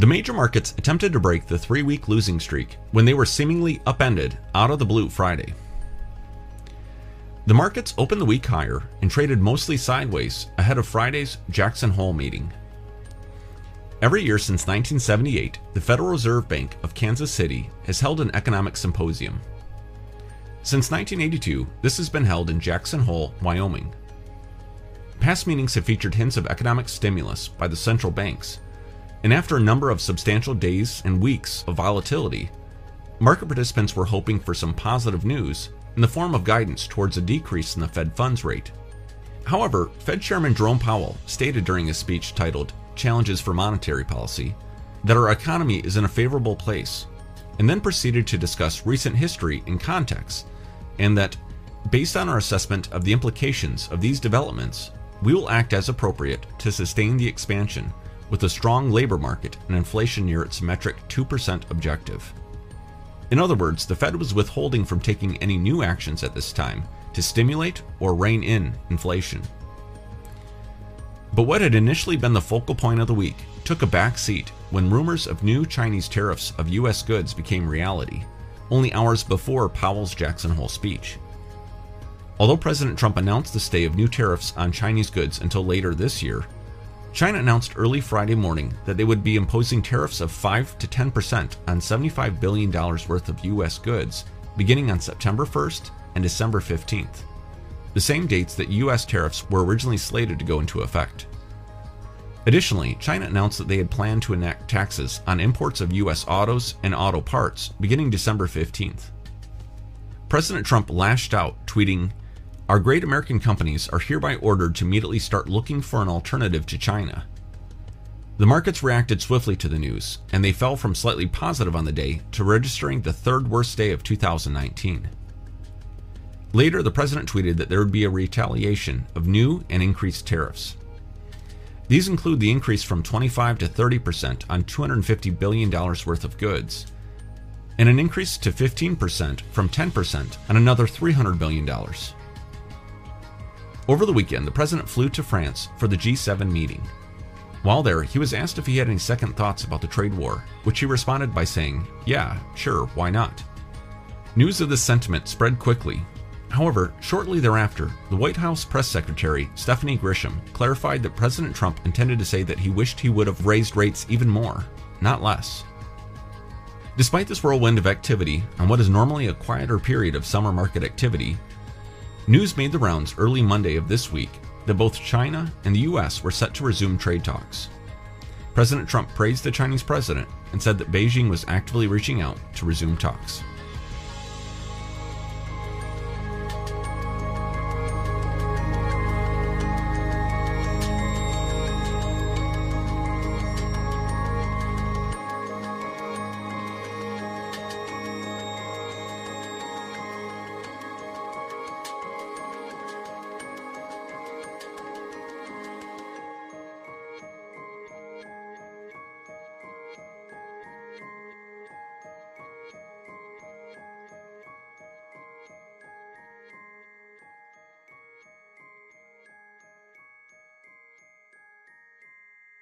The major markets attempted to break the three week losing streak when they were seemingly upended out of the blue Friday. The markets opened the week higher and traded mostly sideways ahead of Friday's Jackson Hole meeting. Every year since 1978, the Federal Reserve Bank of Kansas City has held an economic symposium. Since 1982, this has been held in Jackson Hole, Wyoming. Past meetings have featured hints of economic stimulus by the central banks, and after a number of substantial days and weeks of volatility, market participants were hoping for some positive news in the form of guidance towards a decrease in the Fed funds rate. However, Fed Chairman Jerome Powell stated during a speech titled Challenges for Monetary Policy that our economy is in a favorable place, and then proceeded to discuss recent history and context, and that, based on our assessment of the implications of these developments, we will act as appropriate to sustain the expansion with a strong labor market and inflation near its symmetric 2% objective. In other words, the Fed was withholding from taking any new actions at this time to stimulate or rein in inflation. But what had initially been the focal point of the week took a back seat when rumors of new Chinese tariffs of US goods became reality, only hours before Powell's Jackson Hole speech. Although President Trump announced the stay of new tariffs on Chinese goods until later this year, China announced early Friday morning that they would be imposing tariffs of 5 to 10% on $75 billion worth of US goods beginning on September 1st and December 15th, the same dates that US tariffs were originally slated to go into effect. Additionally, China announced that they had planned to enact taxes on imports of US autos and auto parts beginning December 15th. President Trump lashed out, tweeting, our great American companies are hereby ordered to immediately start looking for an alternative to China. The markets reacted swiftly to the news, and they fell from slightly positive on the day to registering the third worst day of 2019. Later, the president tweeted that there would be a retaliation of new and increased tariffs. These include the increase from 25 to 30% on $250 billion worth of goods, and an increase to 15% from 10% on another $300 billion. Over the weekend, the president flew to France for the G7 meeting. While there, he was asked if he had any second thoughts about the trade war, which he responded by saying, Yeah, sure, why not? News of this sentiment spread quickly. However, shortly thereafter, the White House press secretary, Stephanie Grisham, clarified that President Trump intended to say that he wished he would have raised rates even more, not less. Despite this whirlwind of activity on what is normally a quieter period of summer market activity, News made the rounds early Monday of this week that both China and the US were set to resume trade talks. President Trump praised the Chinese president and said that Beijing was actively reaching out to resume talks.